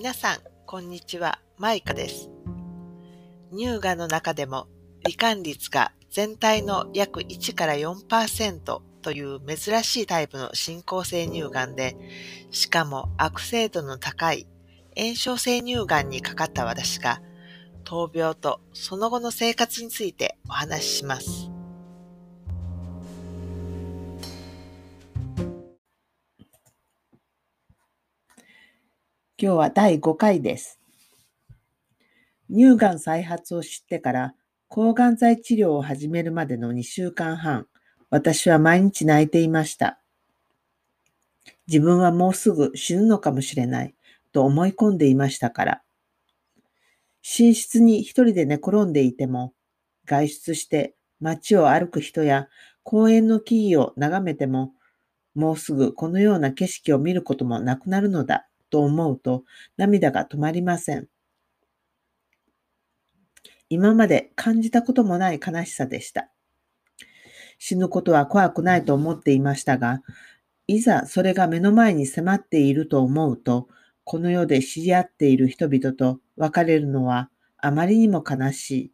皆さん、こんにちは。マイカです。乳がんの中でも、罹患率が全体の約1から4%という珍しいタイプの進行性乳がんで、しかも悪性度の高い炎症性乳がんにかかった私が、闘病とその後の生活についてお話しします。今日は第5回です。乳がん再発を知ってから抗がん剤治療を始めるまでの2週間半、私は毎日泣いていました。自分はもうすぐ死ぬのかもしれないと思い込んでいましたから。寝室に一人で寝転んでいても、外出して街を歩く人や公園の木々を眺めても、もうすぐこのような景色を見ることもなくなるのだと思うと涙が止まりません。今まで感じたこともない悲しさでした。死ぬことは怖くないと思っていましたが、いざそれが目の前に迫っていると思うと、この世で知り合っている人々と別れるのはあまりにも悲しい。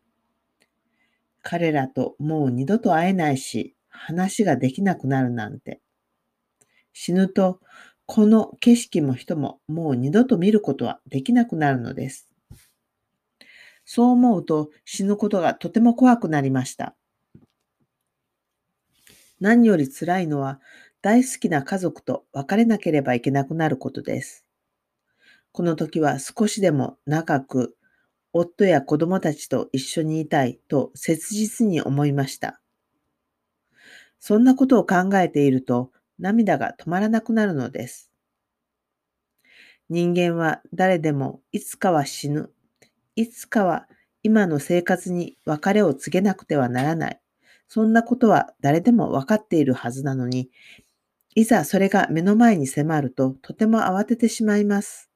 彼らともう二度と会えないし、話ができなくなるなんて。死ぬとこの景色も人ももう二度と見ることはできなくなるのです。そう思うと死ぬことがとても怖くなりました。何より辛いのは大好きな家族と別れなければいけなくなることです。この時は少しでも長く夫や子供たちと一緒にいたいと切実に思いました。そんなことを考えていると涙が止まらなくなるのです。人間は誰でもいつかは死ぬ。いつかは今の生活に別れを告げなくてはならない。そんなことは誰でも分かっているはずなのに、いざそれが目の前に迫るととても慌ててしまいます。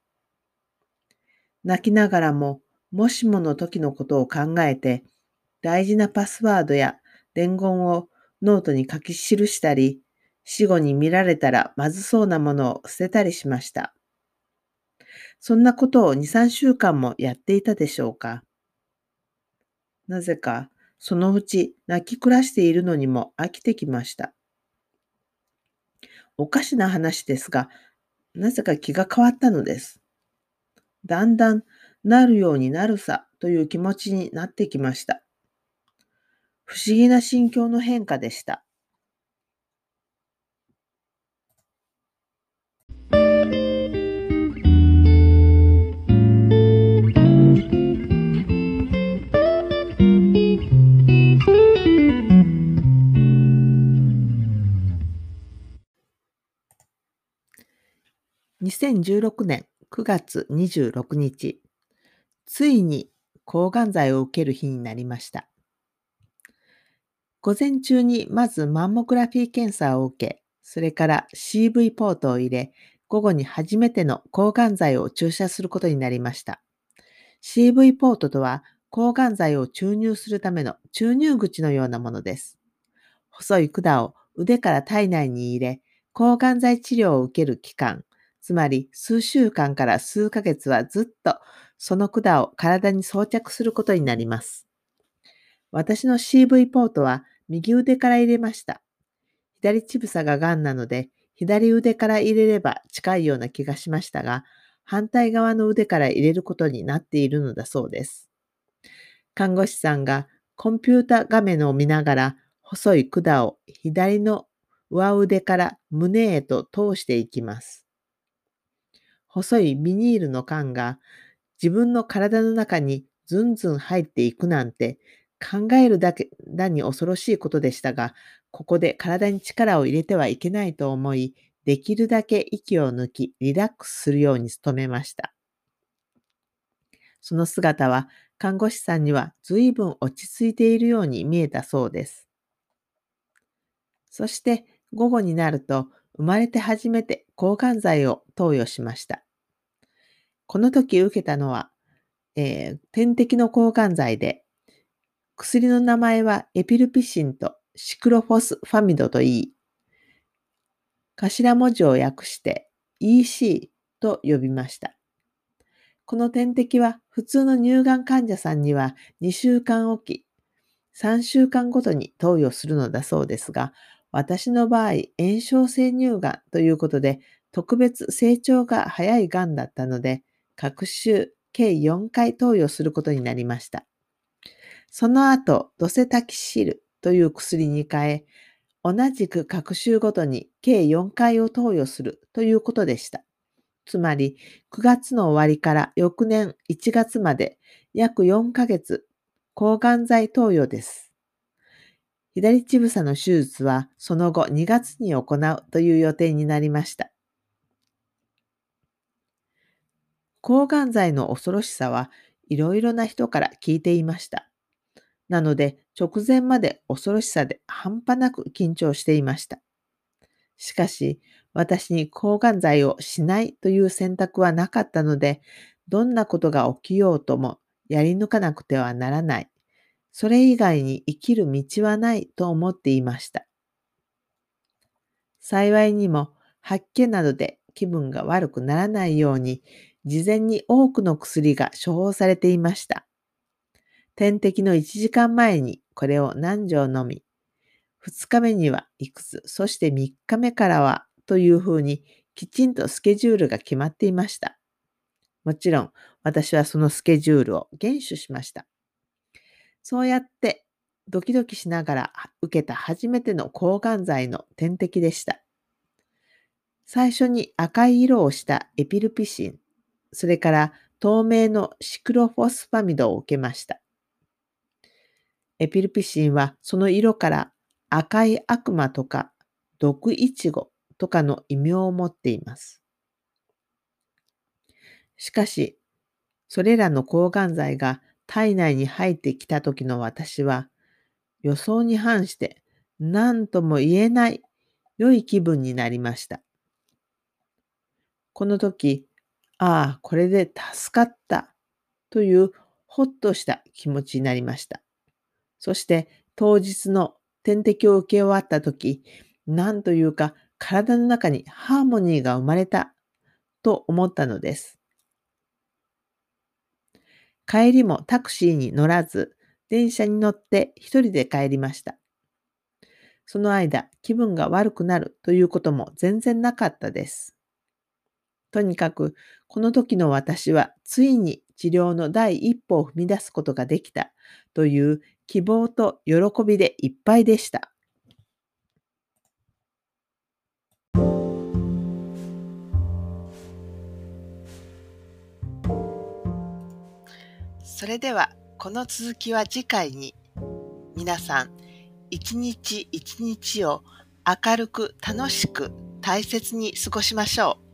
泣きながらも、もしもの時のことを考えて、大事なパスワードや伝言をノートに書き記したり、死後に見られたらまずそうなものを捨てたりしました。そんなことを2、3週間もやっていたでしょうか。なぜか、そのうち泣き暮らしているのにも飽きてきました。おかしな話ですが、なぜか気が変わったのです。だんだんなるようになるさという気持ちになってきました。不思議な心境の変化でした。2016年9月26日、ついに抗がん剤を受ける日になりました。午前中にまずマンモグラフィー検査を受け、それから CV ポートを入れ、午後に初めての抗がん剤を注射することになりました。CV ポートとは、抗がん剤を注入するための注入口のようなものです。細い管を腕から体内に入れ、抗がん剤治療を受ける期間、つまり数週間から数ヶ月はずっとその管を体に装着することになります。私の CV ポートは右腕から入れました。左乳房が癌なので、左腕から入れれば近いような気がしましたが、反対側の腕から入れることになっているのだそうです。看護師さんがコンピュータ画面を見ながら細い管を左の上腕から胸へと通していきます。細いビニールの缶が自分の体の中にずんずん入っていくなんて考えるだけだに恐ろしいことでしたが、ここで体に力を入れてはいけないと思い、できるだけ息を抜き、リラックスするように努めました。その姿は看護師さんには随分落ち着いているように見えたそうです。そして午後になると生まれて初めて抗がん剤を投与しました。この時受けたのは、えー、点滴の抗がん剤で、薬の名前はエピルピシンとシクロフォスファミドといい、頭文字を訳して EC と呼びました。この点滴は普通の乳がん患者さんには2週間おき、3週間ごとに投与するのだそうですが、私の場合、炎症性乳がんということで、特別成長が早いがんだったので、各週計4回投与することになりました。その後、ドセタキシルという薬に変え、同じく各週ごとに計4回を投与するということでした。つまり、9月の終わりから翌年1月まで約4ヶ月、抗がん剤投与です。左乳房の手術はその後2月に行うという予定になりました。抗がん剤の恐ろしさはいろいろな人から聞いていました。なので直前まで恐ろしさで半端なく緊張していました。しかし私に抗がん剤をしないという選択はなかったので、どんなことが起きようともやり抜かなくてはならない。それ以外に生きる道はないと思っていました。幸いにも発見などで気分が悪くならないように、事前に多くの薬が処方されていました。点滴の1時間前にこれを何錠飲み、2日目にはいくつ、そして3日目からはというふうにきちんとスケジュールが決まっていました。もちろん私はそのスケジュールを厳守しました。そうやってドキドキしながら受けた初めての抗がん剤の点滴でした。最初に赤い色をしたエピルピシン、それから透明のシクロフォスファミドを受けました。エピルピシンはその色から赤い悪魔とか毒イチゴとかの異名を持っています。しかし、それらの抗がん剤が体内に入ってきた時の私は、予想に反して何とも言えない良い気分になりました。この時、ああ、これで助かったというほっとした気持ちになりました。そして当日の点滴を受け終わった時、何というか体の中にハーモニーが生まれたと思ったのです。帰りもタクシーに乗らず、電車に乗って一人で帰りました。その間、気分が悪くなるということも全然なかったです。とにかく、この時の私はついに治療の第一歩を踏み出すことができたという希望と喜びでいっぱいでした。それではこの続きは次回に皆さん一日一日を明るく楽しく大切に過ごしましょう。